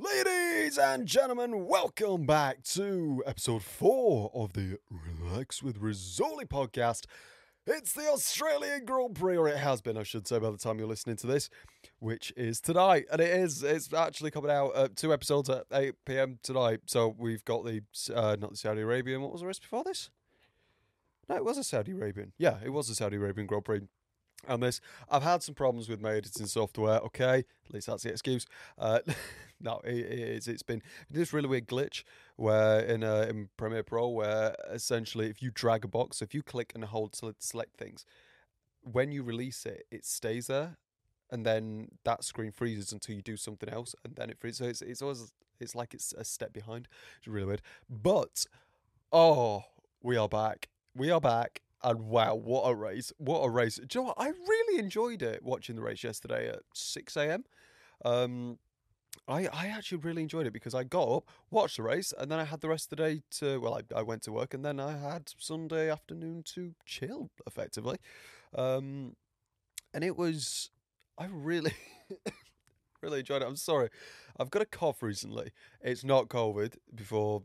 Ladies and gentlemen, welcome back to episode four of the Relax with Rizzoli podcast. It's the Australian Grand Prix, or it has been, I should say, by the time you're listening to this, which is tonight. And it is, it's actually coming out, uh, two episodes at 8 pm tonight. So we've got the, uh, not the Saudi Arabian, what was the race before this? No, it was a Saudi Arabian. Yeah, it was a Saudi Arabian Grand Prix and this. I've had some problems with my editing software. Okay, at least that's the excuse. Uh, no, it, it's it's been this really weird glitch where in uh, in Premiere Pro where essentially if you drag a box, if you click and hold to select things, when you release it, it stays there, and then that screen freezes until you do something else, and then it freezes. So it's it's always it's like it's a step behind. It's really weird. But oh, we are back. We are back and wow, what a race! What a race! Do you know what? I really enjoyed it watching the race yesterday at six a.m. Um, I I actually really enjoyed it because I got up, watched the race, and then I had the rest of the day to. Well, I, I went to work, and then I had Sunday afternoon to chill, effectively. Um, and it was, I really, really enjoyed it. I'm sorry, I've got a cough recently. It's not COVID. Before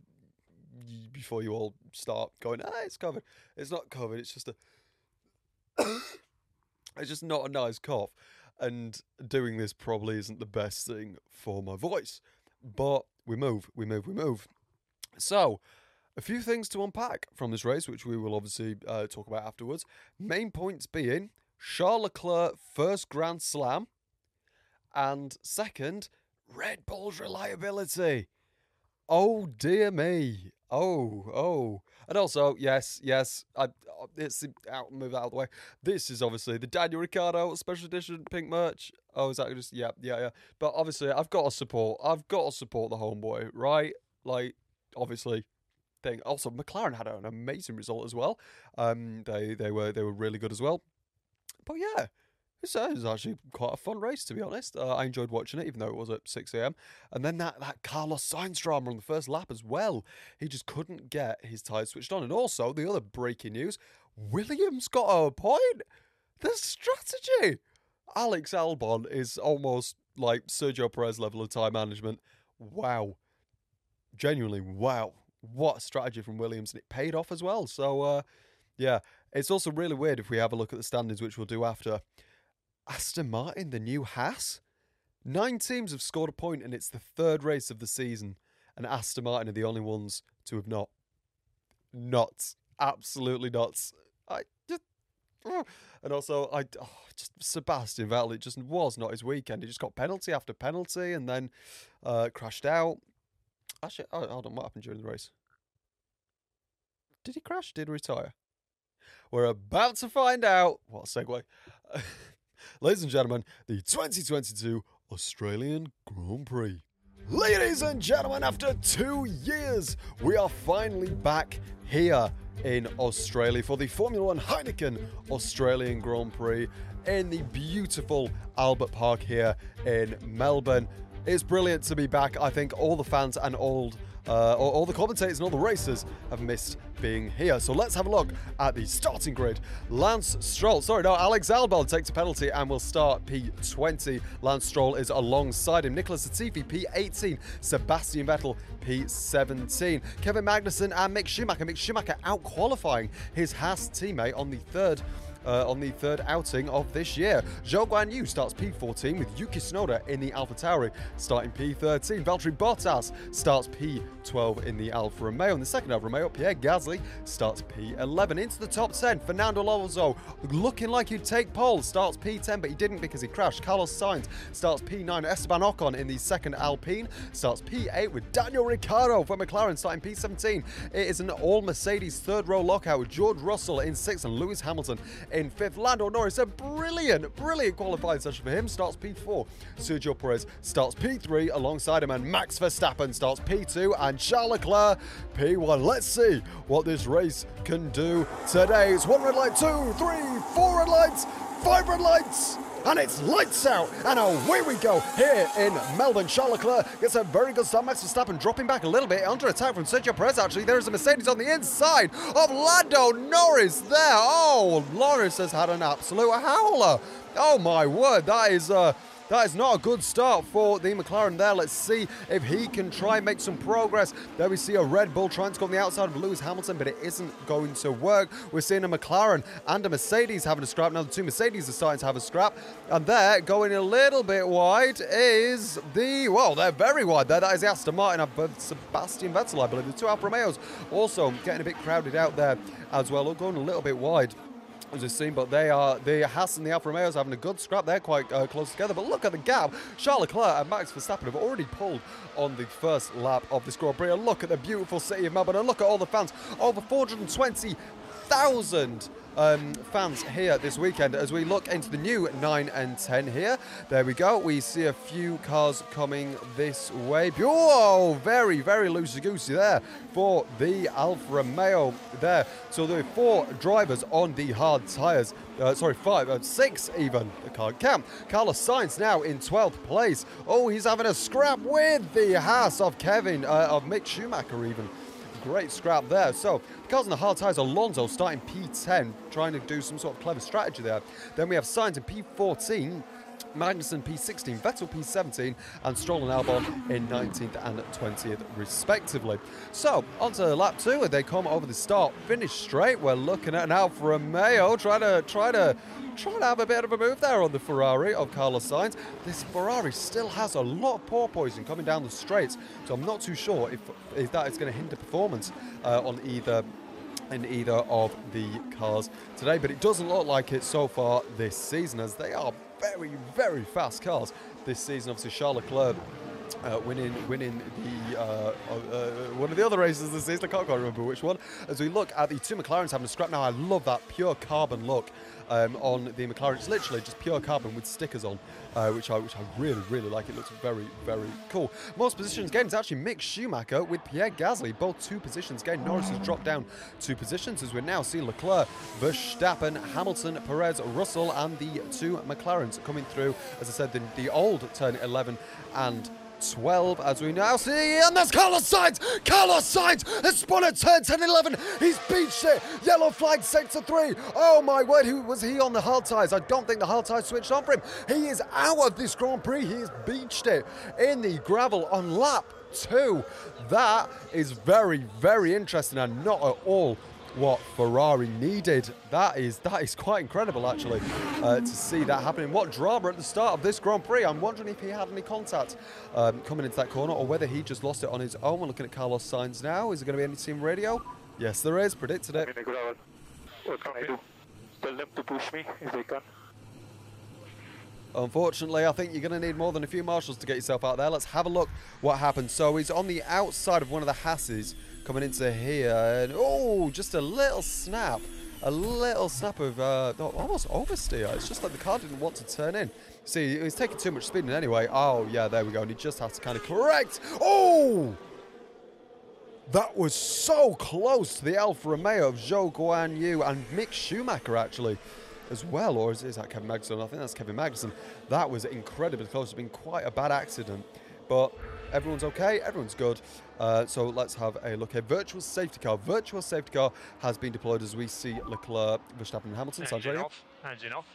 before you all start going, ah, it's COVID. It's not COVID. It's just a, it's just not a nice cough, and doing this probably isn't the best thing for my voice. But we move, we move, we move. So, a few things to unpack from this race, which we will obviously uh, talk about afterwards. Main points being Charles Leclerc first Grand Slam, and second Red Bull's reliability. Oh dear me. Oh, oh. And also, yes, yes, I, it's out, move that out of the way. This is obviously the Daniel Ricciardo special edition pink merch. Oh, is that just, yeah, yeah, yeah. But obviously, I've got to support, I've got to support the homeboy, right? Like, obviously, thing. Also, McLaren had an amazing result as well. Um, they, they were, they were really good as well. But yeah, this is actually quite a fun race, to be honest. Uh, I enjoyed watching it, even though it was at 6 a.m. And then that, that Carlos Sainz drama on the first lap as well. He just couldn't get his tyres switched on. And also, the other breaking news Williams got a point. The strategy. Alex Albon is almost like Sergio Perez level of time management. Wow. Genuinely, wow. What a strategy from Williams. And it paid off as well. So, uh, yeah. It's also really weird if we have a look at the standings, which we'll do after. Aston Martin, the new Haas. Nine teams have scored a point, and it's the third race of the season. And Aston Martin are the only ones to have not. Not. Absolutely not. I just. And also, I oh, just Sebastian Vettel. It just was not his weekend. He just got penalty after penalty, and then uh, crashed out. Actually, hold on. What happened during the race? Did he crash? Did he retire? We're about to find out. What a segue. Ladies and gentlemen, the 2022 Australian Grand Prix. Ladies and gentlemen, after two years, we are finally back here in Australia for the Formula One Heineken Australian Grand Prix in the beautiful Albert Park here in Melbourne. It's brilliant to be back. I think all the fans and old uh, all, the commentators and all the racers have missed being here. So let's have a look at the starting grid. Lance Stroll, sorry, no, Alex Albon takes a penalty and will start P20. Lance Stroll is alongside him. Nicholas Latifi, P18. Sebastian Vettel, P17. Kevin Magnussen and Mick Schumacher. Mick Schumacher out qualifying his Haas teammate on the third uh, on the third outing of this year. Zhou Guan Yu starts P14 with Yuki Tsunoda in the AlphaTauri starting P13. Valtteri Bottas starts P12 in the Alfa Romeo. In the second Alfa Romeo, Pierre Gasly starts P11. Into the top 10, Fernando Alonso looking like he'd take pole, starts P10, but he didn't because he crashed. Carlos Sainz starts P9. Esteban Ocon in the second Alpine starts P8 with Daniel Ricciardo for McLaren starting P17. It is an all Mercedes third row lockout with George Russell in sixth and Lewis Hamilton in fifth. Lando Norris, a brilliant, brilliant qualifying session for him, starts P4. Sergio Perez starts P3 alongside him, and Max Verstappen starts P2, and Charles Leclerc P1. Let's see what this race can do today. It's one red light, two, three, four red lights, five red lights and it's lights out. And away we go here in Melbourne. Charles Leclerc gets a very good start. Max Verstappen dropping back a little bit under attack from Sergio Perez. Actually, there is a Mercedes on the inside of Lando Norris there. Oh, Norris has had an absolute howler. Oh my word, that is uh, That is not a good start for the McLaren there. Let's see if he can try and make some progress. There we see a Red Bull trying to go on the outside of Lewis Hamilton, but it isn't going to work. We're seeing a McLaren and a Mercedes having a scrap. Now the two Mercedes are starting to have a scrap. And there, going a little bit wide, is the, well, they're very wide there. That is Aston Martin above Sebastian Vettel, I believe. The two Alfa Romeos also getting a bit crowded out there as well, going a little bit wide as we've seen, but they are the Haas and the Alfa Romeos having a good scrap. They're quite uh, close together, but look at the gap. Charles Leclerc and Max Verstappen have already pulled on the first lap of this Grand. Look at the beautiful city of Melbourne, and look at all the fans. Over 420,000 um, fans here this weekend as we look into the new 9 and 10 here. There we go. We see a few cars coming this way. Oh, very, very loosey-goosey there for the Alfa Romeo there. So there are four drivers on the hard tyres. Uh, sorry, five, uh, six even. I can't count. Carlos Sainz now in 12th place. Oh, he's having a scrap with the Haas of Kevin, uh, of Mick Schumacher even great scrap there. So, because on the hard tyres, Alonso starting P10, trying to do some sort of clever strategy there. Then we have Sainz in P14, Magnussen P16, Vettel P17, and Stroll and Albon in 19th and 20th, respectively. So, onto lap two, and they come over the start, finish straight. We're looking at an Alfa Romeo trying to try to trying to have a bit of a move there on the Ferrari of Carlos Sainz. This Ferrari still has a lot of porpoising coming down the straights, so I'm not too sure if, if that is going to hinder performance uh, on either in either of the cars today, but it doesn't look like it so far this season as they are very, very fast cars this season. Obviously, Charles Leclerc uh, winning winning the uh, uh, one of the other races this season. I can't quite remember which one. As we look at the two McLarens having a scrap now, I love that pure carbon look um, on the McLaren. It's literally just pure carbon with stickers on, uh, which I which I really really like. It looks very very cool. Most positions gained is actually Mick Schumacher with Pierre Gasly, both two positions gained. Norris has dropped down two positions as we now see Leclerc, Verstappen, Hamilton, Perez, Russell, and the two McLarens coming through. As I said, the, the old turn 11 and 12 as we now see. And there's Carlos Sainz. Carlos Sainz has spun at turn 10 11. He's beached it. Yellow flag sector 3. Oh my word, who was he on the hard tyres? I don't think the hard tyres switched on for him. He is out of this Grand Prix. He has beached it in the gravel on lap two. That is very, very interesting and not at all what Ferrari needed. That is that is quite incredible actually uh, to see that happening. What drama at the start of this Grand Prix. I'm wondering if he had any contact um, coming into that corner or whether he just lost it on his own. We're looking at Carlos Sainz now. Is there going to be any team radio? Yes, there is. Predicted it. Tell them to push me if they can. Unfortunately, I think you're going to need more than a few marshals to get yourself out there. Let's have a look what happened. So he's on the outside of one of the Hasses coming into here. And, oh, just a little snap. A little snap of uh, almost oversteer. It's just like the car didn't want to turn in. See, he's taking too much speed anyway. Oh, yeah, there we go. And he just has to kind of correct. Oh! That was so close to the Alfa Romeo of Zhou Guan Yu and Mick Schumacher, actually, as well. Or is, is that Kevin Magnussen? I think that's Kevin Magnussen. That was incredibly close. It's been quite a bad accident. But everyone's okay, everyone's good. Uh, so let's have a look here. Virtual safety car. Virtual safety car has been deployed as we see Leclerc, Verstappen, and Hamilton. Engine ready? off. Engine off.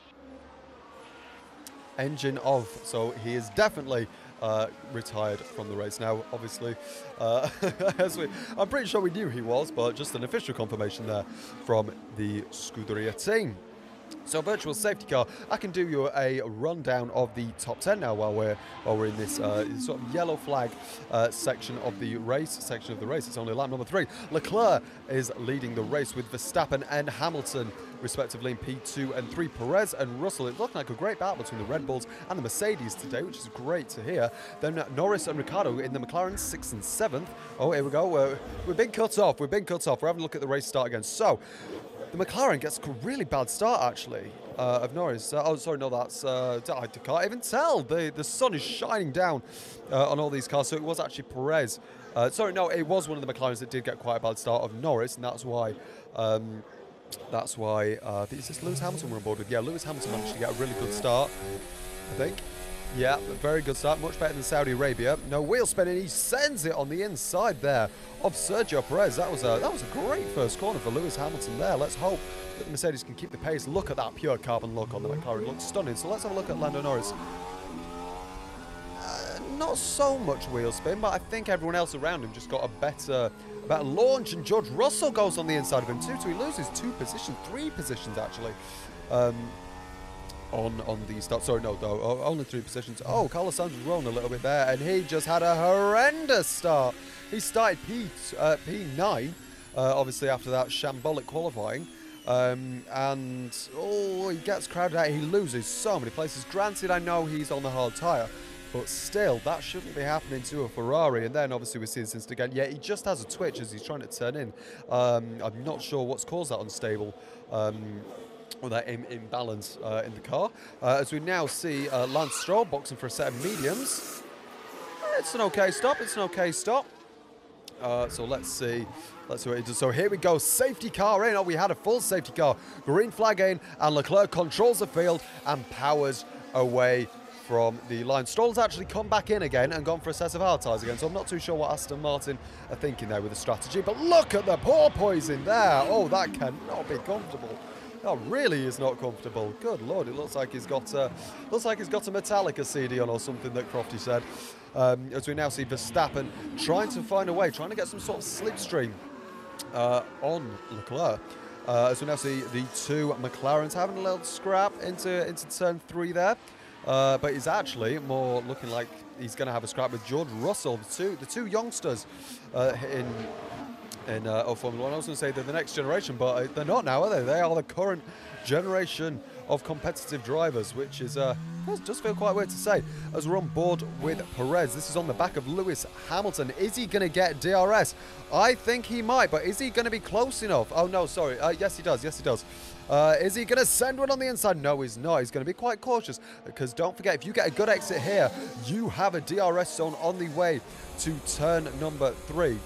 Engine off. So he is definitely uh, retired from the race now. Obviously, uh, we, I'm pretty sure we knew he was, but just an official confirmation there from the Scuderia team. So virtual safety car, I can do you a rundown of the top 10 now while we're while we're in this uh, sort of yellow flag uh, section of the race. Section of the race. It's only lap number three. Leclerc is leading the race with Verstappen and Hamilton respectively in P2 and 3. Perez and Russell. It looked like a great battle between the Red Bulls and the Mercedes today, which is great to hear. Then Norris and Ricciardo in the McLaren 6th and 7th. Oh, here we go. We're, we've been cut off. We've been cut off. We're having a look at the race start again. So, the McLaren gets a really bad start, actually, uh, of Norris. Uh, oh, sorry, no, that's... Uh, I can't even tell. The, the sun is shining down uh, on all these cars, so it was actually Perez. Uh, sorry, no, it was one of the McLarens that did get quite a bad start of Norris, and that's why... Um, that's why... Uh, is this Lewis Hamilton we're on board with? Yeah, Lewis Hamilton managed to get a really good start, I think. Yeah, very good start. Much better than Saudi Arabia. No wheel spinning. He sends it on the inside there of Sergio Perez. That was a that was a great first corner for Lewis Hamilton there. Let's hope that the Mercedes can keep the pace. Look at that pure carbon look on the McLaren. Looks stunning. So let's have a look at Lando Norris. not so much wheel spin, but I think everyone else around him just got a better, better launch. And George Russell goes on the inside of him too, so he loses two positions, three positions actually. Um, on on the start. Sorry, no, o- only three positions. Oh, Carlos Sainz was rolling a little bit there, and he just had a horrendous start. He started P uh, P9, uh, obviously after that shambolic qualifying. Um, and oh, he gets crowded out. He loses so many places. Granted, I know he's on the hard tyre, but still, that shouldn't be happening to a Ferrari. And then obviously we see this instant again. Yeah, he just has a twitch as he's trying to turn in. Um, I'm not sure what's caused that unstable. Um, or that Im- imbalance uh, in the car. Uh, as we now see uh, Lance Stroll boxing for a set of mediums. It's an okay stop. It's an okay stop. Uh, so let's see. Let's see what he does. So here we go. Safety car in. Oh, we had a full safety car. Green flag in, and Leclerc controls the field and powers away from the line. Stroll's actually come back in again and gone for a set of hard tyres again. So I'm not too sure what Aston Martin are thinking there with the strategy. But look at the porpoise in there. Oh, that cannot be comfortable. That really is not comfortable. Good lord, it looks like he's got a, looks like he's got a Metallica CD on or something that Crofty said. Um, as we now see Verstappen trying to find a way, trying to get some sort of slipstream uh, on Leclerc. Uh, as we now see the two McLarens having a little scrap into into turn three there. Uh, but he's actually more looking like he's going to have a scrap with George Russell, the two the two youngsters uh, in in uh, of Formula One. I was going to say they're the next generation, but uh, they're not now, are they? They are the current generation of competitive drivers, which is uh, does feel quite weird to say. As we're on board with Perez, this is on the back of Lewis Hamilton. Is he going to get DRS? I think he might, but is he going to be close enough? Oh no, sorry. Uh, yes, he does. Yes, he does. Uh, is he going to send one on the inside? No, he's not. He's going to be quite cautious because don't forget, if you get a good exit here, you have a DRS zone on the way to turn number three.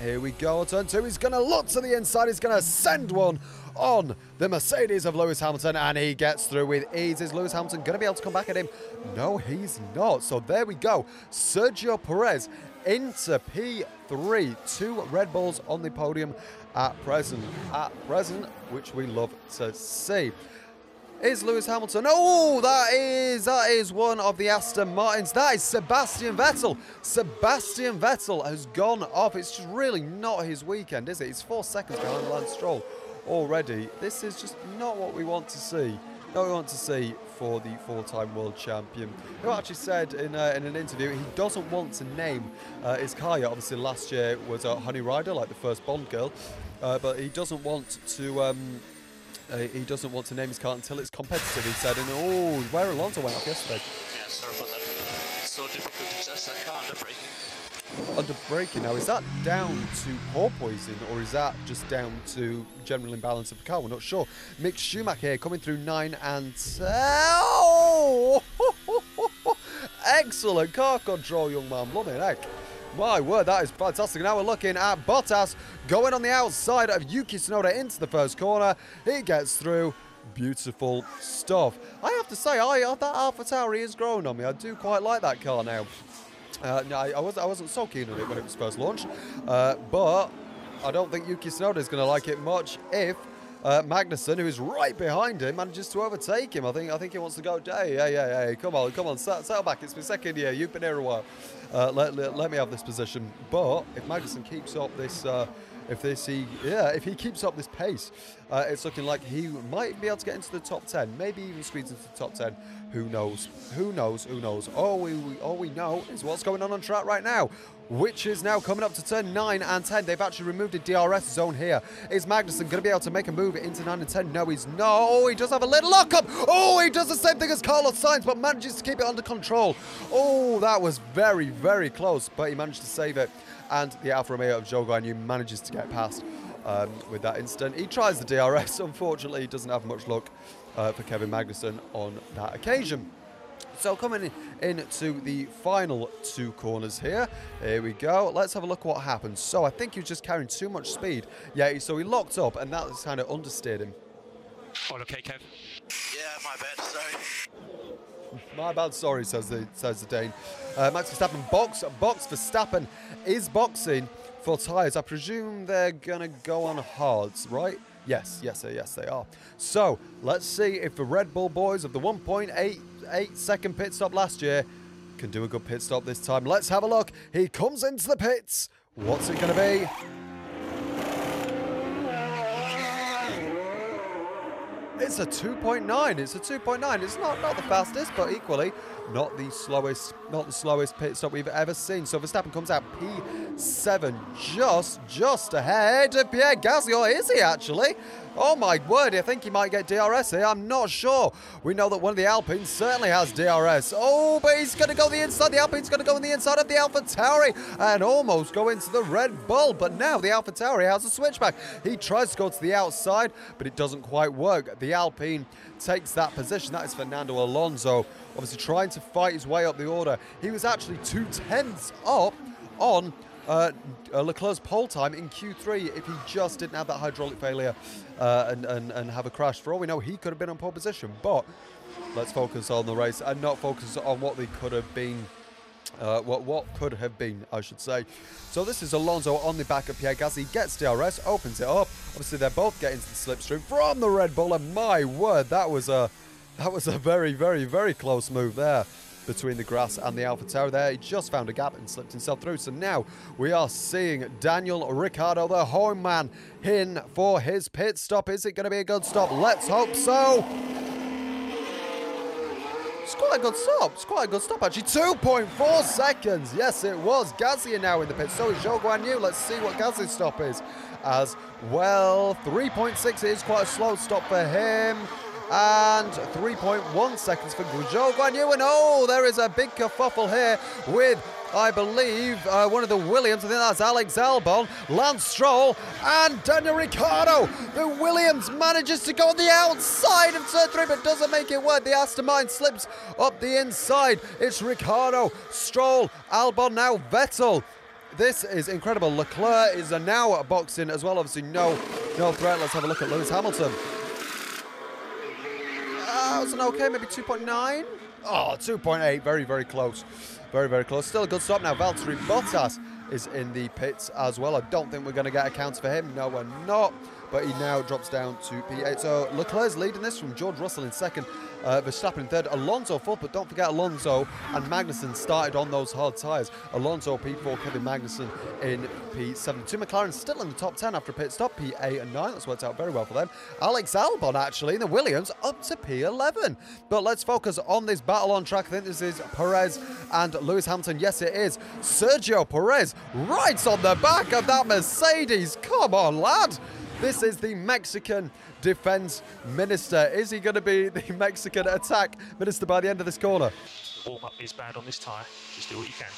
Here we go, turn two. He's going to look to the inside. He's going to send one on the Mercedes of Lewis Hamilton, and he gets through with ease. Is Lewis Hamilton going to be able to come back at him? No, he's not. So there we go. Sergio Perez into P3. Two Red Bulls on the podium at present. At present, which we love to see is Lewis Hamilton. Oh, that is that is one of the Aston Martins. That is Sebastian Vettel. Sebastian Vettel has gone off. It's just really not his weekend, is it? He's four seconds behind Lance Stroll already. This is just not what we want to see. Not what we want to see for the four-time world champion, who actually said in, uh, in an interview he doesn't want to name uh, his car yet. Obviously, last year was uh, Honey Ryder, like the first Bond girl, uh, but he doesn't want to. Um, uh, he doesn't want to name his car until it's competitive, he said. And oh, where Alonso went off yesterday. Yeah, sorry about that. It's so difficult to test that car under braking. Under braking now, is that down to porpoising or is that just down to general imbalance of the car? We're not sure. Mick Schumacher here coming through 9 and 10. Oh! Excellent car control, young man. Blooming heck. My word, that is fantastic. Now we're looking at Bottas going on the outside of Yuki Tsunoda into the first corner. He gets through. Beautiful stuff. I have to say, I that Alpha Tauri is growing on me. I do quite like that car now. Uh, I, was, I wasn't so keen on it when it was first launched, uh, but I don't think Yuki Tsunoda is going to like it much if uh, Magnussen, who is right behind him, manages to overtake him. I think I think he wants to go. Hey, hey, hey, hey come on, come on, settle back. It's my second year. You've been here a while. Uh, let, let, let me have this position. But if Magnussen keeps up this, uh, if this he, yeah, if he keeps up this pace, uh, it's looking like he might be able to get into the top ten, maybe even squeeze into the top ten. Who knows? Who knows? Who knows? All we all we know is what's going on on track right now which is now coming up to turn 9 and 10. They've actually removed a DRS zone here. Is Magnussen going to be able to make a move into 9 and 10? No, he's not. Oh, he does have a little lockup. Oh, he does the same thing as Carlos Sainz, but manages to keep it under control. Oh, that was very, very close, but he managed to save it. And the Alfa Romeo of Zhou Guanyu manages to get past um, with that incident. He tries the DRS. Unfortunately, he doesn't have much luck uh, for Kevin Magnussen on that occasion. So coming in into the final two corners here. Here we go. Let's have a look what happens. So I think he was just carrying too much speed. Yeah, so he locked up and that kind of understeered him. All okay, Kev? Yeah, my bad, sorry. My bad, sorry, says the says the Dane. Uh, Max Verstappen box box for Verstappen is boxing for tyres. I presume they're gonna go on hards, right? Yes, yes, yes, they are. So let's see if the Red Bull boys of the 1.88 second pit stop last year can do a good pit stop this time. Let's have a look. He comes into the pits. What's it going to be? It's a 2.9. It's a 2.9. It's not not the fastest, but equally not the slowest. Not the slowest pit stop we've ever seen. So Verstappen comes out P7, just just ahead of Pierre Gasly. Or is he actually? Oh my word! I think he might get DRS here. I'm not sure. We know that one of the Alpines certainly has DRS. Oh, but he's going to go the inside. The Alpine's going to go on the inside of the Alpha Tauri and almost go into the Red Bull. But now the Alpha Tauri has a switchback. He tries to go to the outside, but it doesn't quite work. The Alpine takes that position. That is Fernando Alonso, obviously trying to fight his way up the order. He was actually two tenths up on uh, uh, Leclerc's pole time in Q3 if he just didn't have that hydraulic failure uh, and, and, and have a crash. For all we know, he could have been on pole position. But let's focus on the race and not focus on what they could have been. Uh, what what could have been, I should say. So this is Alonso on the back of Pierre Gasly. Gets DRS, opens it up. Obviously, they're both getting to the slipstream from the Red Bull. And my word, that was a that was a very, very, very close move there between the grass and the AlphaTauri there. He just found a gap and slipped himself through. So now we are seeing Daniel Ricciardo, the home man, in for his pit stop. Is it going to be a good stop? Let's hope so. It's quite a good stop. It's quite a good stop, actually. 2.4 seconds. Yes, it was. Gasly now in the pit. So is Zhou Guan Yu. Let's see what Gasly's stop is. As well, 3.6 is quite a slow stop for him and 3.1 seconds for Zhou Guan Yu. And oh, there is a big kerfuffle here with, I believe, uh, one of the Williams. I think that's Alex Albon, Lance Stroll, and Daniel Ricciardo. The Williams manages to go on the outside of turn three, but doesn't make it work. The Aston Martin slips up the inside. It's Ricciardo, Stroll, Albon, now Vettel. This is incredible. Leclerc is now boxing as well. Obviously, no, no threat. Let's have a look at Lewis Hamilton. An okay, maybe 2.9. Oh, 2.8, very, very close. Very, very close. Still a good stop now. Valtteri Bottas is in the pits as well. I don't think we're going to get accounts for him. No, we're not. But he now drops down to P8. So Leclerc's leading this from George Russell in second. Uh, Verstappen in third, Alonso fourth, but don't forget Alonso and Magnussen started on those hard tyres. Alonso P4, Kevin Magnussen in P7. Two McLaren still in the top 10 after a pit stop, P8 and 9. That's worked out very well for them. Alex Albon actually in the Williams up to P11. But let's focus on this battle on track. I think this is Perez and Lewis Hamilton. Yes, it is. Sergio Perez right on the back of that Mercedes. Come on, lad. This is the Mexican defense minister. Is he going to be the Mexican attack minister by the end of this corner? Warm up is bad on this tyre. Just do what you can.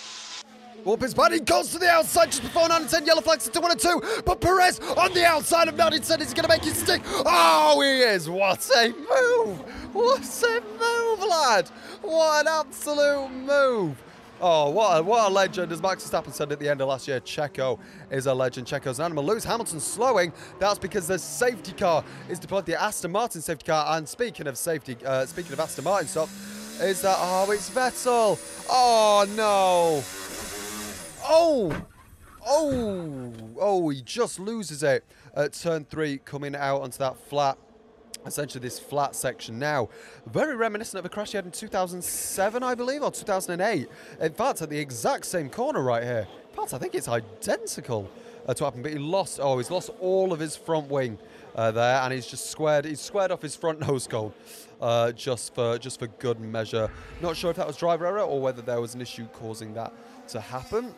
Whoop his He goes to the outside just before 910. Yellow flags to 1 and 2. But Perez on the outside of 910 is going to make it stick. Oh, he is. What a move. What a move, lad. What an absolute move. Oh, what a, what a legend. As Max Verstappen said at the end of last year, Checo is a legend. Checo's an animal. Lewis Hamilton slowing. That's because the safety car is deployed, the Aston Martin safety car. And speaking of safety, uh, speaking of Aston Martin stop, is that, oh, it's Vettel. Oh, no. Oh, oh, oh, he just loses it at turn three, coming out onto that flat essentially this flat section now. Very reminiscent of a crash he had in 2007, I believe, or 2008. In fact, at the exact same corner right here. In fact, I think it's identical uh, to what happened, but he lost, oh, he's lost all of his front wing uh, there, and he's just squared, he's squared off his front nose cone. Uh, just for just for good measure. Not sure if that was driver error or whether there was an issue causing that to happen.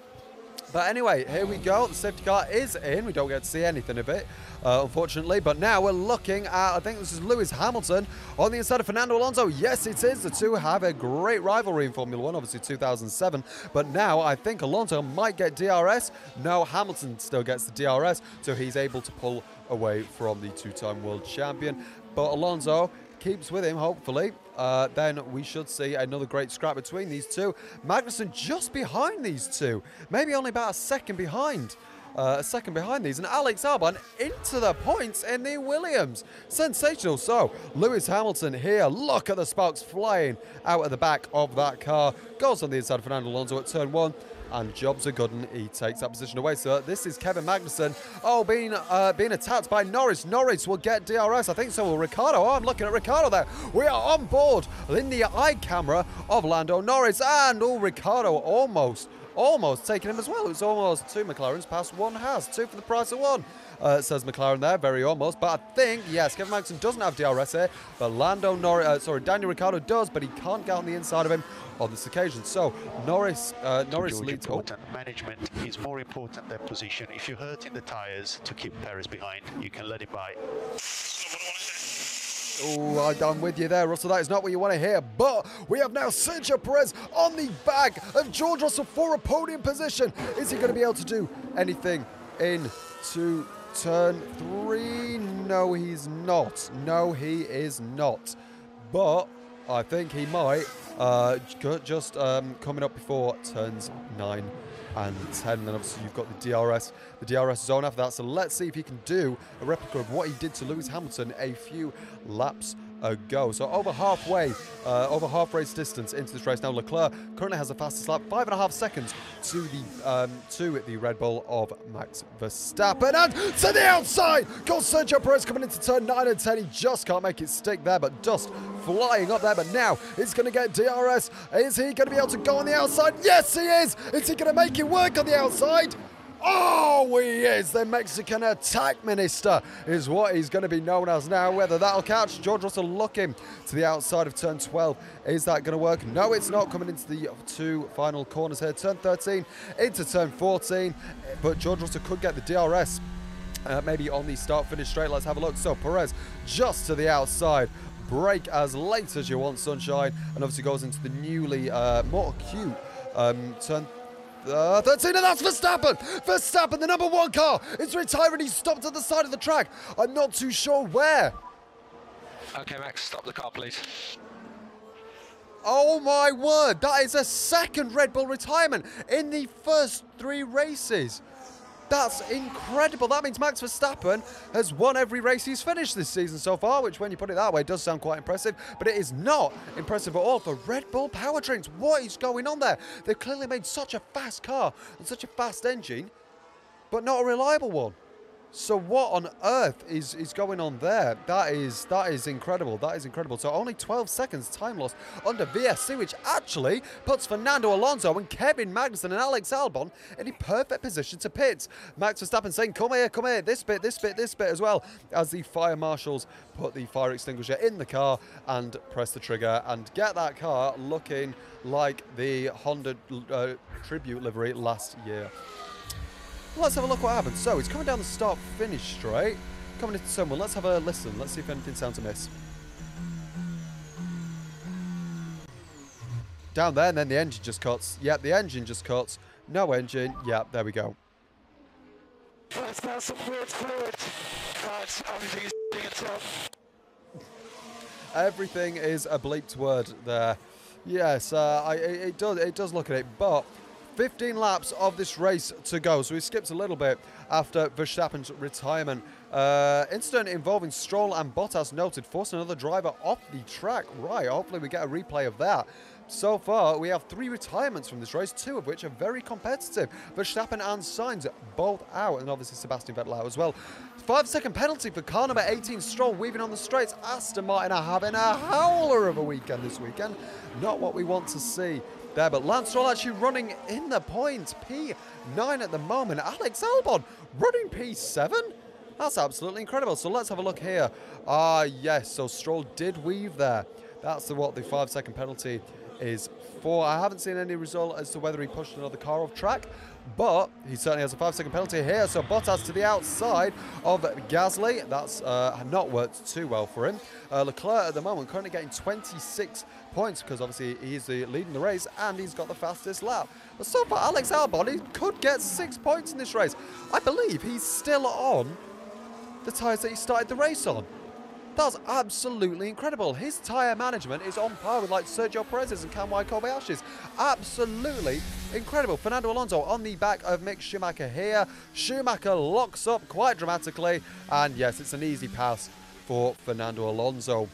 But anyway, here we go. The safety car is in. We don't get to see anything of it, uh, unfortunately. But now we're looking at, I think this is Lewis Hamilton on the inside of Fernando Alonso. Yes, it is. The two have a great rivalry in Formula One, obviously 2007. But now I think Alonso might get DRS. No, Hamilton still gets the DRS, so he's able to pull away from the two-time world champion. But Alonso keeps with him, hopefully. Uh, then we should see another great scrap between these two. Magnussen just behind these two, maybe only about a second behind. Uh, a second behind these, and Alex Albon into the points in the Williams. Sensational. So, Lewis Hamilton here. Look at the sparks flying out of the back of that car. Goes on the inside of Fernando Alonso at turn one. And jobs are good, and he takes that position away. So this is Kevin Magnussen. Oh, being uh, being attacked by Norris. Norris will get DRS. I think so will Ricciardo. Oh, I'm looking at Ricciardo there. We are on board in the eye camera of Lando Norris, and oh, Ricciardo almost almost taking him as well. It was almost two McLarens past one Haas. Two for the price of one, uh, says McLaren there. Very almost. But I think, yes, Kevin Magnussen doesn't have DRS here. But Lando Norris, uh, sorry, Daniel Ricciardo does, but he can't get on the inside of him on this occasion. So Norris, uh, Norris George, leads. Important. Management is more important than position. If you're hurting the tyres to keep Perez behind, you can let it by. Oh, I'm with you there, Russell. That is not what you want to hear. But we have now Sergio Perez on the back of George Russell for a podium position. Is he going to be able to do anything into turn three? No, he's not. No, he is not. But I think he might. Uh, just um, coming up before turns nine and 10. Then obviously you've got the DRS, the DRS zone after that. So let's see if he can do a replica of what he did to Lewis Hamilton a few laps ago. So over halfway, uh, over half race distance into this race now. Leclerc currently has the fastest lap, five and a half seconds to the um, to the Red Bull of Max Verstappen. And to the outside goes Sergio Perez coming into turn nine and ten. He just can't make it stick there, but dust flying up there. But now he's going to get DRS. Is he going to be able to go on the outside? Yes, he is. Is he going to make it work on the outside? Oh, he is. The Mexican attack minister is what he's going to be known as now. Whether that'll catch George Russell looking to the outside of turn 12. Is that going to work? No, it's not coming into the two final corners here. Turn 13 into turn 14. But George Russell could get the DRS. Uh, maybe on the start finish straight. Let's have a look. So Perez just to the outside. Break as late as you want, Sunshine. And obviously goes into the newly uh, more acute um, turn uh, 13, and that's Verstappen! Verstappen, the number one car, is retiring. He's stopped at the side of the track. I'm not too sure where. Okay, Max, stop the car, please. Oh my word, that is a second Red Bull retirement in the first three races. That's incredible. That means Max Verstappen has won every race he's finished this season so far, which, when you put it that way, does sound quite impressive. But it is not impressive at all for Red Bull powertrains. What is going on there? They've clearly made such a fast car and such a fast engine, but not a reliable one. So what on earth is, is going on there? That is that is incredible. That is incredible. So only 12 seconds time loss under VSC, which actually puts Fernando Alonso and Kevin Magnussen and Alex Albon in a perfect position to pit. Max Verstappen saying, "Come here, come here, this bit, this bit, this bit as well." As the fire marshals put the fire extinguisher in the car and press the trigger and get that car looking like the Honda uh, Tribute livery last year. Let's have a look what happened. So he's coming down the start finish straight. Coming into turn one. Let's have a listen. Let's see if anything sounds amiss. Down there, and then the engine just cuts. Yep, the engine just cuts. No engine. Yep, there we go. That's not some weird fluid. God, everything is. Everything is a bleeped word there. Yes, uh, I, it, it does. It does look at it, but 15 laps of this race to go. So we skipped a little bit after Verstappen's retirement. Uh, incident involving Stroll and Bottas noted forced another driver off the track. Right. Hopefully we get a replay of that. So far, we have three retirements from this race, two of which are very competitive. Verstappen and Sainz both out, and obviously Sebastian Vettel out as well. Five second penalty for car number 18, Stroll weaving on the straights. Aston Martin are having a howler of a weekend this weekend. Not what we want to see there, but Lance Stroll actually running in the points. P9 at the moment. Alex Albon running P7. That's absolutely incredible. So let's have a look here. Ah, yes. So Stroll did weave there. That's the, what the five second penalty is for. I haven't seen any result as to whether he pushed another car off track, but he certainly has a five second penalty here. So Bottas to the outside of Gasly. That's uh, not worked too well for him. Uh, Leclerc at the moment currently getting 26 points because obviously he's the leading the race and he's got the fastest lap. But so far, Alex Albon he could get six points in this race. I believe he's still on the tyres that he started the race on. That's absolutely incredible. His tyre management is on par with like Sergio Perez's and Kamui Kobayashi's. Absolutely incredible. Fernando Alonso on the back of Mick Schumacher here. Schumacher locks up quite dramatically. And yes, it's an easy pass for Fernando Alonso.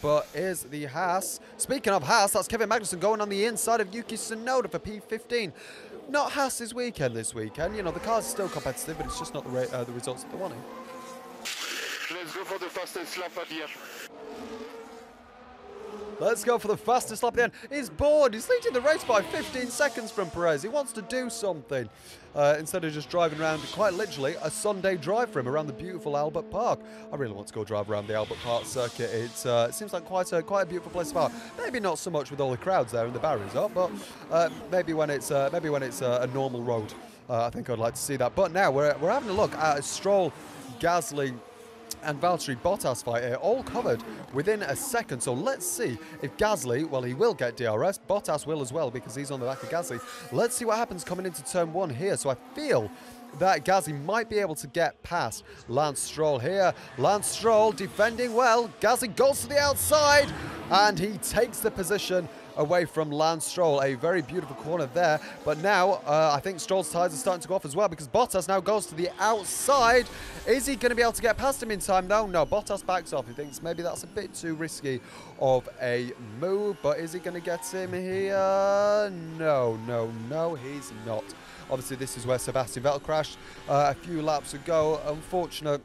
but is the Haas. Speaking of Haas, that's Kevin Magnussen going on the inside of Yuki Tsunoda for P15. Not Haas's weekend this weekend. You know, the car's still competitive, but it's just not the, uh, the results that they're wanting. For the fastest lap at. Let's go for the fastest lap at the end. He's bored. He's leading the race by 15 seconds from Perez. He wants to do something uh, instead of just driving around, quite literally, a Sunday drive for him around the beautiful Albert Park. I really want to go drive around the Albert Park circuit. It, uh, seems like quite a quite a beautiful place to. Maybe not so much with all the crowds there and the barriers up, but uh, maybe when it's uh, maybe when it's uh, a normal road. Uh, I think I'd like to see that. But now we're, we're having a look at a Stroll, Gasly, and Valtteri Bottas fight here, all covered within a second. So let's see if Gasly, well, he will get DRS. Bottas will as well because he's on the back of Gasly. Let's see what happens coming into turn one here. So I feel that Gasly might be able to get past Lance Stroll here. Lance Stroll defending well. Gasly goes to the outside and he takes the position away from Lance Stroll. A very beautiful corner there. But now uh, I think Stroll's tyres are starting to go off as well because Bottas now goes to the outside. Is he going to be able to get past him in time? No, no. Bottas backs off. He thinks maybe that's a bit too risky of a move. But is he going to get him here? No, no, no, he's not. Obviously, this is where Sebastian Vettel crashed uh, a few laps ago. Unfortunate,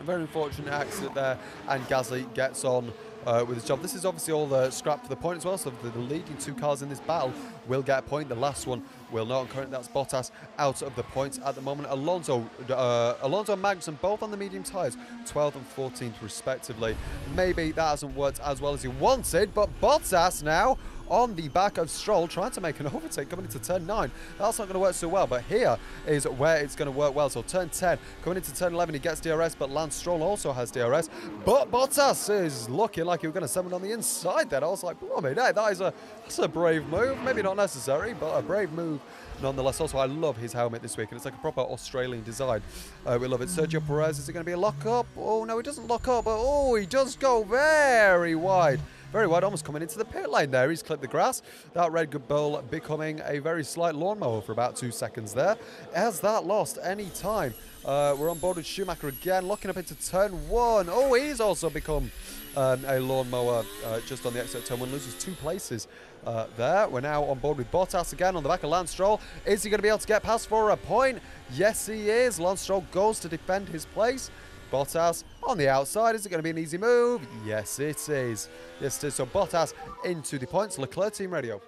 very unfortunate accident there. And Gasly gets on uh, with his job. This is obviously all the scrap for the point as well. So the, the leading two cars in this battle will get a point. The last one will not. And currently that's Bottas out of the points at the moment. Alonso, uh, Alonso and Magnussen both on the medium tyres, 12th and 14th respectively. Maybe that hasn't worked as well as he wanted, but Bottas now on the back of Stroll, trying to make an overtake coming into turn 9. That's not going to work so well, but here is where it's going to work well. So turn 10, coming into turn 11, he gets DRS, but Lance Stroll also has DRS. But Bottas is looking like he was going to summon on the inside then. I was like, blimey, hey, that is a, that's a brave move. Maybe not necessary, but a brave move nonetheless. Also, I love his helmet this week, and it's like a proper Australian design. Uh, we love it. Sergio Perez, is it going to be a lock up? Oh, no, he doesn't lock up, but oh, he does go very wide. Very wide, almost coming into the pit lane there. He's clipped the grass. That Red Bull becoming a very slight lawnmower for about two seconds there. Has that lost any time? Uh, we're on board with Schumacher again, locking up into turn one. Oh, he's also become um, a lawnmower uh, just on the exit of turn one, loses two places uh, there. We're now on board with Bottas again on the back of Lance Stroll. Is he going to be able to get past for a point? Yes, he is. Lance Stroll goes to defend his place. Bottas on the outside. Is it going to be an easy move? Yes, it is. Yes, it is. So Bottas into the points. Leclerc team radio.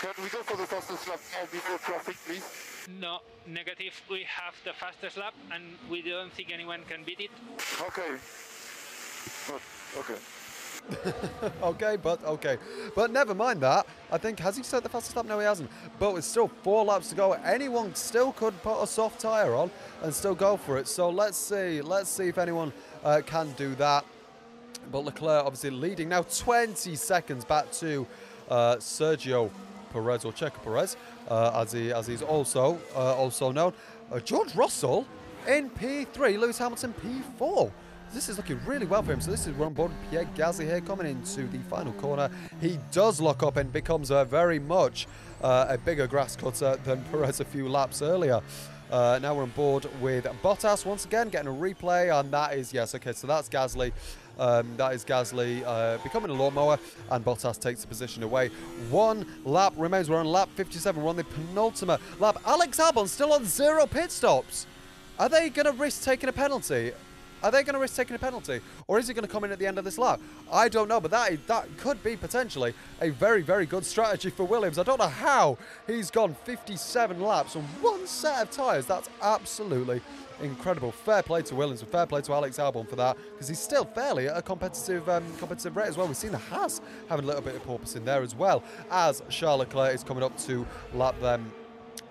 Can we go for the fastest lap now before traffic, please? No, negative. We have the fastest lap, and we don't think anyone can beat it. Okay. Okay. okay, but okay. But never mind that. I think, has he set the fastest lap? No, he hasn't. But with still four laps to go, anyone still could put a soft tyre on and still go for it. So let's see. Let's see if anyone uh, can do that. But Leclerc obviously leading now 20 seconds back to uh, Sergio Perez or Checo Perez, uh, as he as he's also uh, also known. Uh, George Russell in P3, Lewis Hamilton P4. This is looking really well for him. So this is we're on board Pierre Gasly here coming into the final corner. He does lock up and becomes a very much uh, a bigger grass cutter than Perez a few laps earlier. Uh, now we're on board with Bottas once again, getting a replay, and that is yes, okay. So that's Gasly. Um, that is Gasly uh, becoming a lawnmower, and Bottas takes the position away. One lap remains. We're on lap 57. We're on the penultimate lap. Alex Albon still on zero pit stops. Are they going to risk taking a penalty? Are they going to risk taking a penalty, or is he going to come in at the end of this lap? I don't know, but that that could be potentially a very, very good strategy for Williams. I don't know how he's gone 57 laps on one set of tyres. That's absolutely incredible. Fair play to Williams and fair play to Alex Albon for that, because he's still fairly at a competitive um, competitive rate as well. We've seen the Haas having a little bit of porpoise in there as well, as Charles Leclerc is coming up to lap them.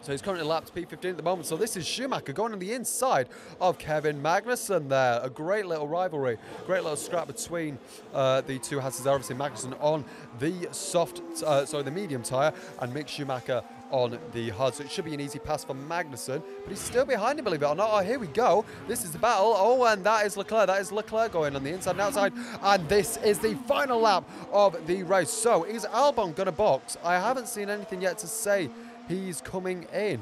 So he's currently lapped P15 at the moment. So this is Schumacher going on the inside of Kevin Magnussen there. A great little rivalry, great little scrap between uh, the two Hasses. Obviously Magnussen on the soft, uh, sorry, the medium tyre, and Mick Schumacher on the hard. So it should be an easy pass for Magnussen, but he's still behind him, believe it or not. Oh, here we go. This is the battle. Oh, and that is Leclerc. That is Leclerc going on the inside and outside. And this is the final lap of the race. So is Albon going to box? I haven't seen anything yet to say he's coming in.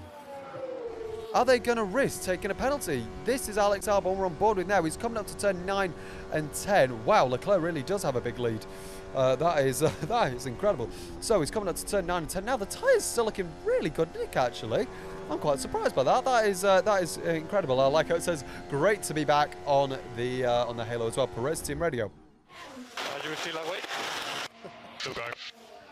Are they going to risk taking a penalty? This is Alex Albon we're on board with now. He's coming up to turn 9 and 10. Wow, Leclerc really does have a big lead. Uh, that is uh, that is incredible. So he's coming up to turn 9 and 10. Now the tyres still looking really good, Nick, actually. I'm quite surprised by that. That is uh, that is incredible. Uh, like how it says, great to be back on the uh, on the Halo as well. Perez Team Radio. You still awake? Still going.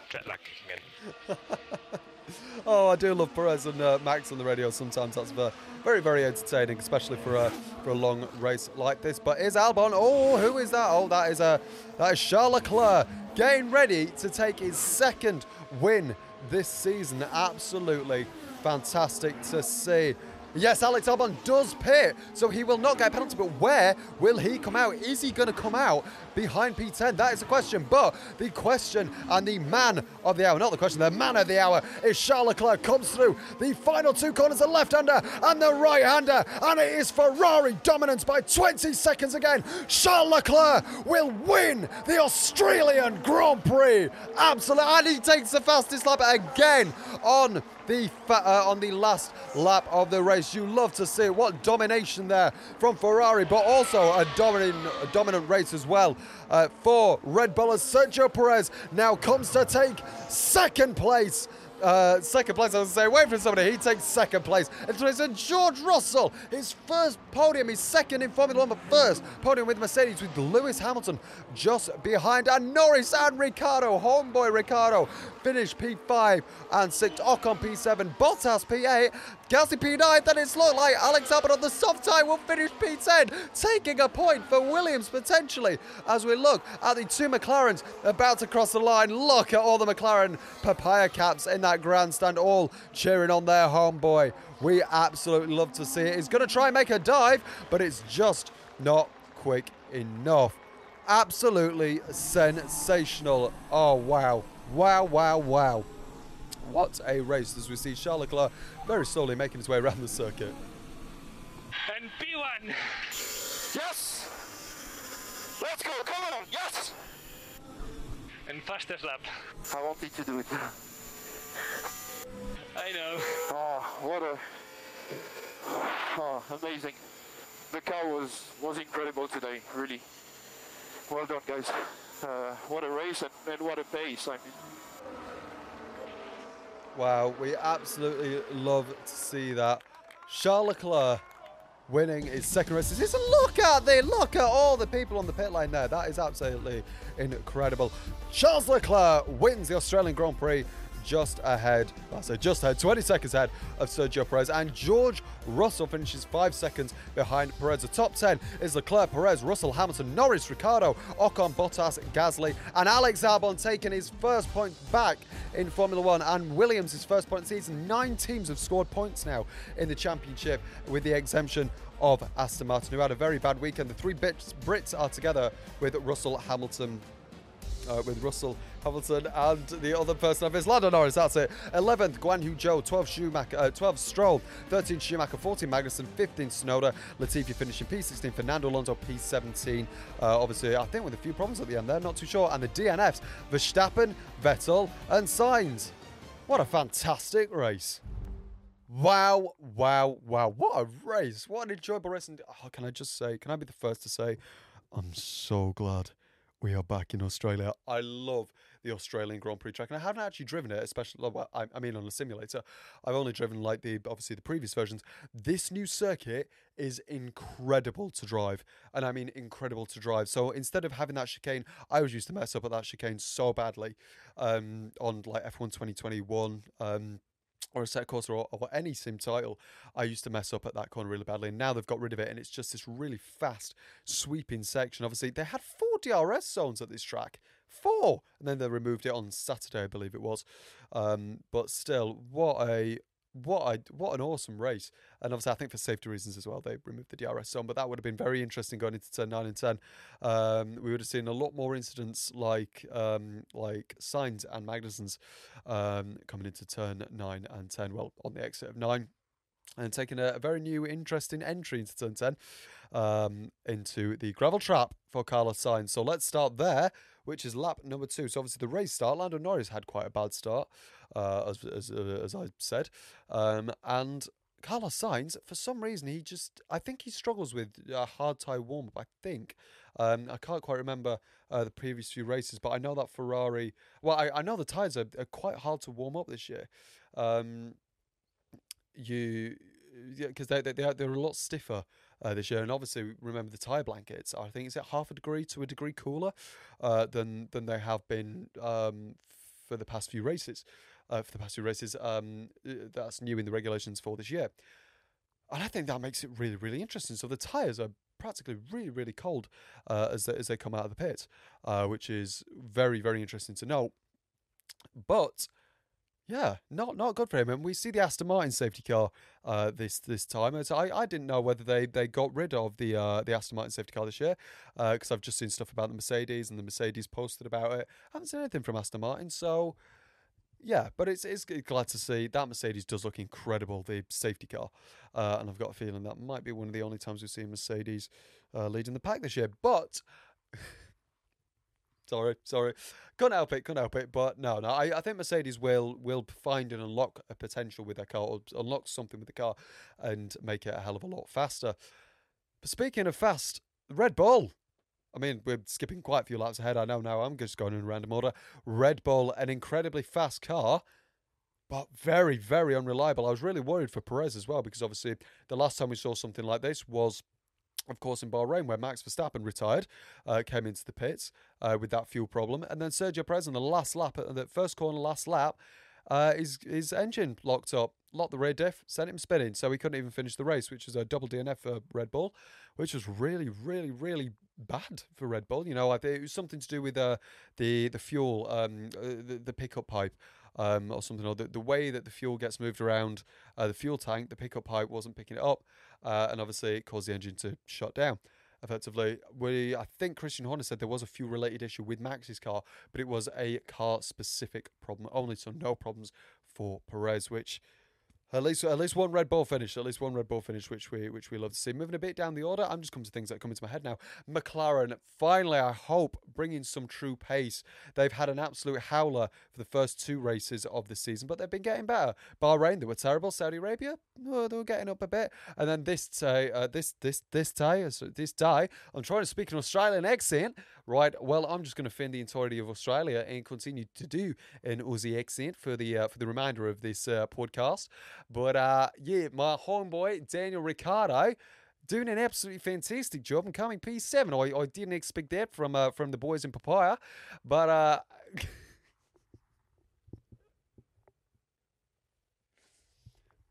Jet lag kicking in. Oh, I do love Perez and uh, Max on the radio. Sometimes that's uh, very, very entertaining, especially for a for a long race like this. But is Albon? Oh, who is that? Oh, that is a that is Charles Leclerc getting ready to take his second win this season. Absolutely fantastic to see. Yes, Alex Albon does pit, so he will not get a penalty. But where will he come out? Is he going to come out behind P10? That is the question. But the question and the man of the hour, not the question, the man of the hour is Charles Leclerc. Comes through the final two corners, the left-hander and the right-hander, and it is Ferrari dominance by 20 seconds again. Charles Leclerc will win the Australian Grand Prix. Absolutely, and he takes the fastest lap again on the uh, on the last lap of the race. You love to see it. What domination there from Ferrari, but also a dominant, a dominant race as well uh, for Red Bull as Sergio Perez now comes to take second place. Uh, second place, I was say, away from somebody. He takes second place. And it's a George Russell, his first podium, his second in Formula One, but first podium with Mercedes with Lewis Hamilton just behind. And Norris and Ricciardo, homeboy Ricciardo, finished P5 and 6. Ocon P7, Bottas P8, Gasly P9. Then it's looked like Alex Albon on the soft tyre will finish P10, taking a point for Williams potentially as we look at the two McLarens about to cross the line. Look at all the McLaren papaya caps in that grandstand, all cheering on their homeboy. We absolutely love to see it. He's going to try and make a dive, but it's just not quick enough. Absolutely sensational. Oh, wow. Wow, wow, wow. What a race as we see Charles Leclerc very slowly making his way around the circuit. And B1! Yes! Let's go, come on, yes! And fastest lap. I wanted to do it. I know. Oh, what a... Oh, amazing. The car was, was incredible today, really. Well done, guys. Uh, what a race and, and what a pace. I mean, Wow, we absolutely love to see that. Charles Leclerc winning his second race. Is look at the look at all the people on the pit line there. That is absolutely incredible. Charles Leclerc wins the Australian Grand Prix just ahead, I say just ahead, 20 seconds ahead of Sergio Perez. And George Russell finishes five seconds behind Perez. The top 10 is Leclerc, Perez, Russell, Hamilton, Norris, Ricciardo, Ocon, Bottas, Gasly, and Alex Albon taking his first point back in Formula One. And Williams, his first point season. Nine teams have scored points now in the championship with the exemption of Aston Martin, who had a very bad weekend. The three Brits, Brits are together with Russell, Hamilton, uh, with Russell Hamilton and the other person of his Lando Norris. That's it. 11th, Guan Yu Zhou. 12 Schumacher, uh, 12 Stroll. 13 Schumacher. 14 Magnussen. 15 Tsunoda. Latifi finishing P16. Fernando Alonso P17. Uh, obviously, I think with a few problems at the end there. Not too sure. And the DNFs: Verstappen, Vettel, and Sainz. What a fantastic race. Wow, wow, wow. What a race. What an enjoyable race. And oh, can I just say, can I be the first to say, I'm so glad we are back in Australia. I love the Australian Grand Prix track, and I haven't actually driven it, especially. Well, I, I mean, on a simulator. I've only driven like the obviously the previous versions. This new circuit is incredible to drive, and I mean incredible to drive. So instead of having that chicane, I was used to mess up at that chicane so badly um, on like F1 2021. Um, or Assetto Corsa or, or any sim title, I used to mess up at that corner really badly. And now they've got rid of it, and it's just this really fast, sweeping section. Obviously, they had four DRS zones at this track, four, and then they removed it on Saturday, I believe it was. Um, but still, what a what a what an awesome race! And obviously, I think for safety reasons as well, they removed the DRS zone. But that would have been very interesting going into turn nine and ten. Um, we would have seen a lot more incidents like um, like Sainz and Magnussen's um, coming into turn nine and ten. Well, on the exit of nine. And taking a, a very new, interesting entry into turn 10 um, into the gravel trap for Carlos Sainz. So let's start there, which is lap number two. So obviously the race start, Lando Norris had quite a bad start, uh, as as, uh, as I said, um, and Carlos Sainz, for some reason, he just, I think he struggles with a hard tyre warm up. I think. Um, I can't quite remember uh, the previous few races, but I know that Ferrari, well, I, I know the tyres are, are quite hard to warm up this year. Um, you, yeah, because they, they, they're, they're a lot stiffer uh, this year. And obviously, remember the tyre blankets. I think it's at half a degree to a degree cooler uh, than than they have been um, for the past few races. Uh, for the past few races, um, uh, that's new in the regulations for this year. And I think that makes it really, really interesting. So the tyres are practically really, really cold uh, as they, as they come out of the pit, uh, which is very, very interesting to know. But yeah, not not good for him. And we see the Aston Martin safety car uh, this this time. So I, I didn't know whether they, they got rid of the uh, the Aston Martin safety car this year because I've just seen stuff about the Mercedes and the Mercedes posted about it. I haven't seen anything from Aston Martin, so yeah. But it's it's glad to see that Mercedes does look incredible, the safety car, uh, and I've got a feeling that might be one of the only times we've seen Mercedes uh, leading the pack this year. But Sorry, sorry. Couldn't help it, couldn't help it. But no, no, I, I think Mercedes will will find and unlock a potential with their car, or unlock something with the car and make it a hell of a lot faster. But speaking of fast, Red Bull. I mean, we're skipping quite a few laps ahead. I know now. I'm just going in random order. Red Bull, an incredibly fast car, but very, very unreliable. I was really worried for Perez as well because obviously the last time we saw something like this was of course, in Bahrain, where Max Verstappen retired, uh, came into the pits uh, with that fuel problem, and then Sergio Perez on the last lap, at the first corner, last lap, uh, his his engine locked up, locked the rear diff, sent him spinning, so he couldn't even finish the race, which was a double DNF for Red Bull, which was really, really, really bad for Red Bull. You know, I think it was something to do with uh, the the fuel, um, uh, the, the pickup pipe. Um, or something, or the, the way that the fuel gets moved around uh, the fuel tank, the pickup pipe wasn't picking it up, uh, and obviously it caused the engine to shut down effectively. We, I think Christian Horner said there was a fuel related issue with Max's car, but it was a car specific problem only, so no problems for Perez, which at least at least one Red Bull finish, at least one Red Bull finish, which we which we love to see. Moving a bit down the order, I'm just coming to things that come into my head now. McLaren finally, I hope, bringing some true pace. They've had an absolute howler for the first two races of the season, but they've been getting better. Bahrain, they were terrible. Saudi Arabia, oh, they were getting up a bit, and then this day, uh, this this this day, this day, I'm trying to speak an Australian accent. Right, well, I'm just going to fin the entirety of Australia and continue to do an Aussie accent for the uh, for the remainder of this uh, podcast. But uh, yeah, my homeboy Daniel Ricciardo doing an absolutely fantastic job and coming P7. I, I didn't expect that from uh, from the boys in Papaya, but uh,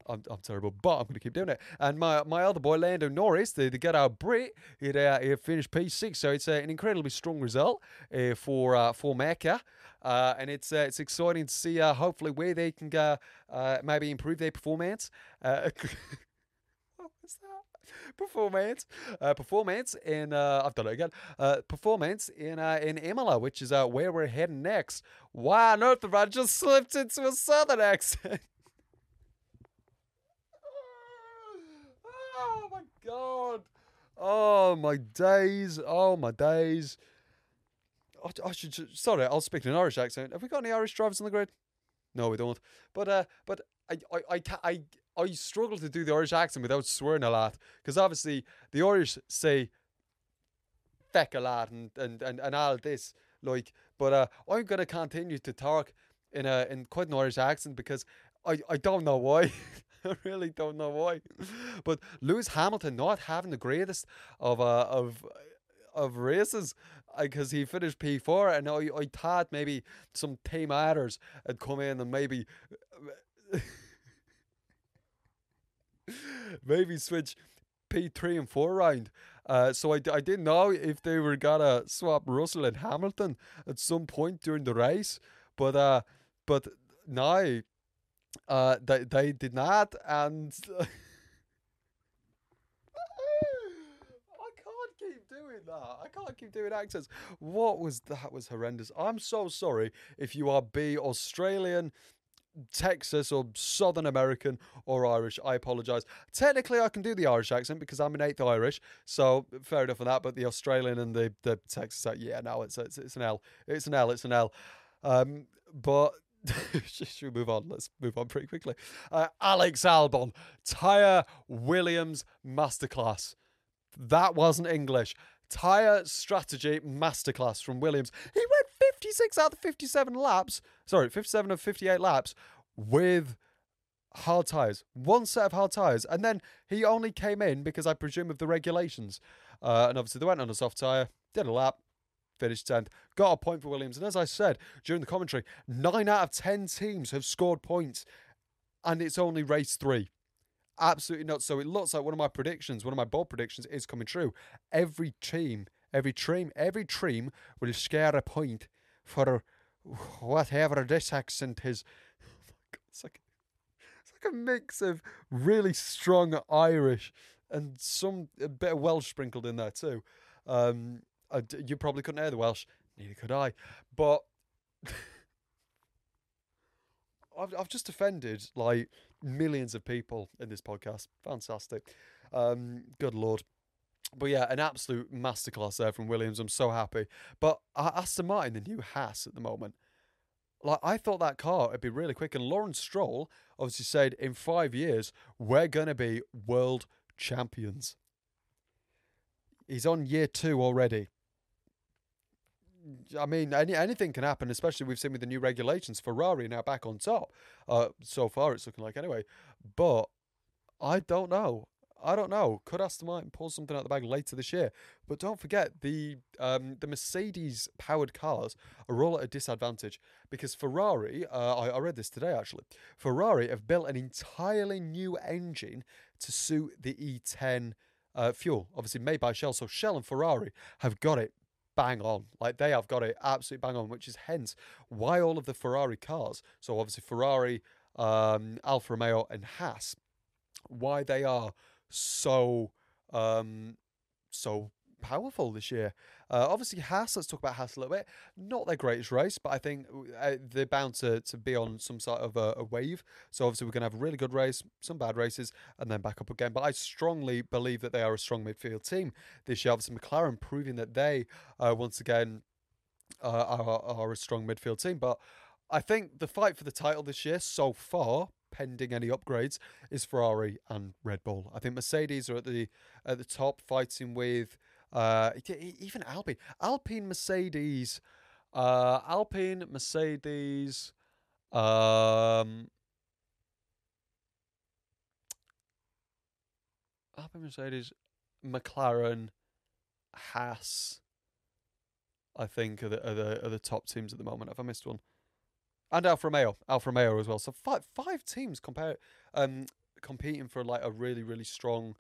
I'm, I'm terrible, but I'm going to keep doing it. And my my other boy Lando Norris, the, the good old Brit, he, uh, he finished P6, so it's uh, an incredibly strong result uh, for uh, for Mecca. Uh, and it's uh, it's exciting to see uh, hopefully where they can go, uh, maybe improve their performance. Uh, what was that? Performance, uh, performance in uh, I've done it again. Uh, performance in uh, in Imola, which is uh, where we're heading next. Why on earth have I just slipped into a southern accent? oh my god! Oh my days! Oh my days! I, I should sorry, I'll speak in an Irish accent. Have we got any Irish drivers on the grid? No, we don't. But uh, but I I I I, I struggle to do the Irish accent without swearing a lot because obviously the Irish say feck a lot and and and, and all this like. But uh, I'm gonna continue to talk in a in quite an Irish accent because I I don't know why. I really don't know why. But Lewis Hamilton not having the greatest of uh, of of races because he finished P4 and I, I thought maybe some team adders had come in and maybe maybe switch P3 and 4 round. Uh, so I, I didn't know if they were gonna swap Russell and Hamilton at some point during the race, but uh, but now uh, they they did not, and I can't keep doing that. I can't keep doing accents. What was that? Was horrendous. I'm so sorry if you are B Australian. Texas or Southern American or Irish. I apologise. Technically, I can do the Irish accent because I'm an eighth Irish, so fair enough on that. But the Australian and the the Texas, yeah, no, it's it's, it's an L. It's an L. It's an L. Um, but should we move on? Let's move on pretty quickly. Uh, Alex Albon, Tyre Williams masterclass. That wasn't English. Tyre strategy masterclass from Williams. He went 56 out of 57 laps. Sorry, 57 of 58 laps with hard tyres. One set of hard tyres. And then he only came in because I presume of the regulations. Uh, and obviously they went on a soft tyre, did a lap, finished 10th. Got a point for Williams. And as I said during the commentary, 9 out of 10 teams have scored points. And it's only race three. Absolutely not. So it looks like one of my predictions, one of my bold predictions is coming true. Every team, every team, every team will scare a point for whatever this accent is. It's like, it's like a mix of really strong Irish and some a bit of Welsh sprinkled in there too. Um, I you probably couldn't hear the Welsh, neither could I. But I've, I've just offended like millions of people in this podcast. Fantastic. Um, good lord. But yeah, an absolute masterclass there from Williams. I'm so happy. But Aston Martin, the new Haas at the moment, like I thought that car would be really quick. And Lawrence Stroll obviously said in five years we're gonna be world champions. He's on year two already. I mean, any, anything can happen, especially we've seen with the new regulations. Ferrari now back on top. Uh, so far, it's looking like anyway. But I don't know. I don't know. Could Aston Martin pull something out of the bag later this year? But don't forget the um, the Mercedes powered cars are all at a disadvantage because Ferrari. Uh, I, I read this today actually. Ferrari have built an entirely new engine to suit the E10 uh, fuel, obviously made by Shell. So Shell and Ferrari have got it bang on. Like they have got it absolutely bang on, which is hence why all of the Ferrari cars, so obviously Ferrari, um, Alfa Romeo, and Haas, why they are so um, so powerful this year. Uh, obviously, Haas. Let's talk about Haas a little bit. Not their greatest race, but I think uh, they're bound to, to be on some sort of a, a wave. So obviously, we're going to have a really good race, some bad races, and then back up again. But I strongly believe that they are a strong midfield team this year. Obviously, McLaren proving that they uh, once again uh, are, are a strong midfield team. But I think the fight for the title this year so far pending any upgrades, is Ferrari and Red Bull. I think Mercedes are at the at the top, fighting with uh, even Alpine, Alpine, Mercedes, uh, Alpine, Mercedes, um, Alpine, Mercedes, McLaren, Haas. I think are the, are the are the top teams at the moment. Have I missed one? and Alfa Romeo, Alfa Romeo as well. So five five teams compare um competing for like a really really strong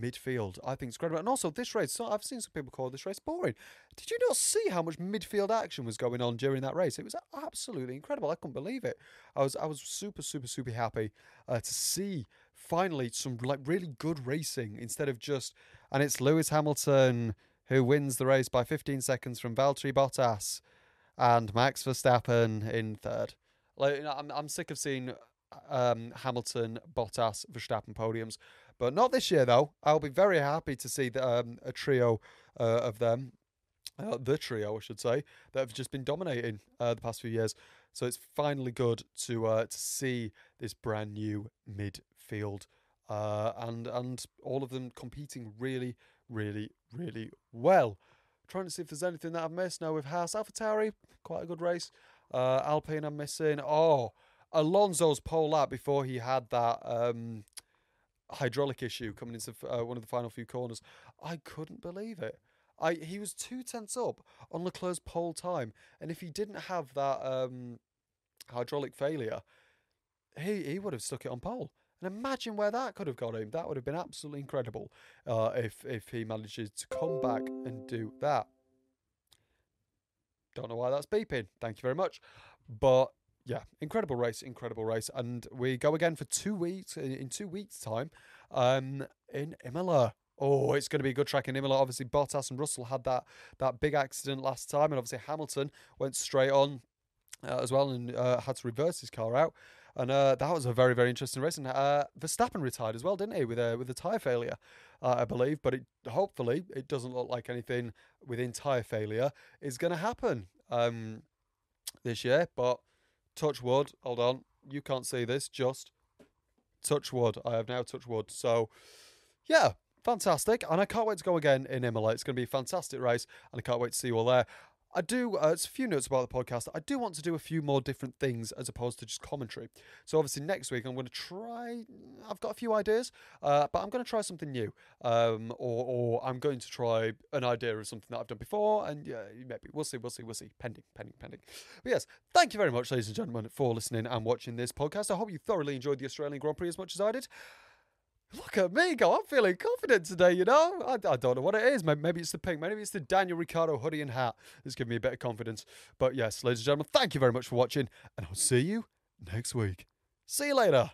midfield. I think it's incredible. And also this race, so I've seen some people call this race boring. Did you not see how much midfield action was going on during that race? It was absolutely incredible. I couldn't believe it. I was I was super super super happy uh, to see finally some like really good racing instead of just and it's Lewis Hamilton who wins the race by 15 seconds from Valtteri Bottas and Max Verstappen in third. Like you know, I'm I'm sick of seeing um, Hamilton, Bottas, Verstappen podiums, but not this year though. I'll be very happy to see the, um, a trio uh, of them, uh, the trio I should say, that have just been dominating uh, the past few years. So it's finally good to uh, to see this brand new midfield uh, and and all of them competing really, really, really well. Trying to see if there's anything that I've missed. Now with Haas, AlphaTauri, quite a good race. Uh, Alpine, I'm missing. Oh, Alonso's pole lap before he had that um, hydraulic issue coming into uh, one of the final few corners. I couldn't believe it. I he was two tenths up on Leclerc's pole time, and if he didn't have that um, hydraulic failure, he he would have stuck it on pole. And imagine where that could have got him. That would have been absolutely incredible uh, if if he manages to come back and do that. Don't know why that's beeping. Thank you very much. But yeah, incredible race, incredible race, and we go again for two weeks in two weeks' time, um, in Imola. Oh, it's going to be a good track in Imola. Obviously, Bottas and Russell had that that big accident last time, and obviously Hamilton went straight on uh, as well and uh, had to reverse his car out. And uh, that was a very, very interesting race. And uh, Verstappen retired as well, didn't he, with a with a tire failure, uh, I believe. But it, hopefully, it doesn't look like anything within tire failure is going to happen um, this year. But touch wood. Hold on, you can't see this. Just touch wood. I have now touched wood. So, yeah, fantastic. And I can't wait to go again in Imola. It's going to be a fantastic race, and I can't wait to see you all there. I do, uh, it's a few notes about the podcast. I do want to do a few more different things as opposed to just commentary. So, obviously, next week I'm going to try, I've got a few ideas, uh, but I'm going to try something new. Um, or, or I'm going to try an idea of something that I've done before, and yeah, maybe we'll see, we'll see, we'll see. Pending, pending, pending. But yes, thank you very much, ladies and gentlemen, for listening and watching this podcast. I hope you thoroughly enjoyed the Australian Grand Prix as much as I did. Look at me go. I'm feeling confident today, you know? I, I don't know what it is. Maybe, maybe it's the pink. Maybe it's the Daniel Ricciardo hoodie and hat that's giving me a bit of confidence. But yes, ladies and gentlemen, thank you very much for watching, and I'll see you next week. See you later.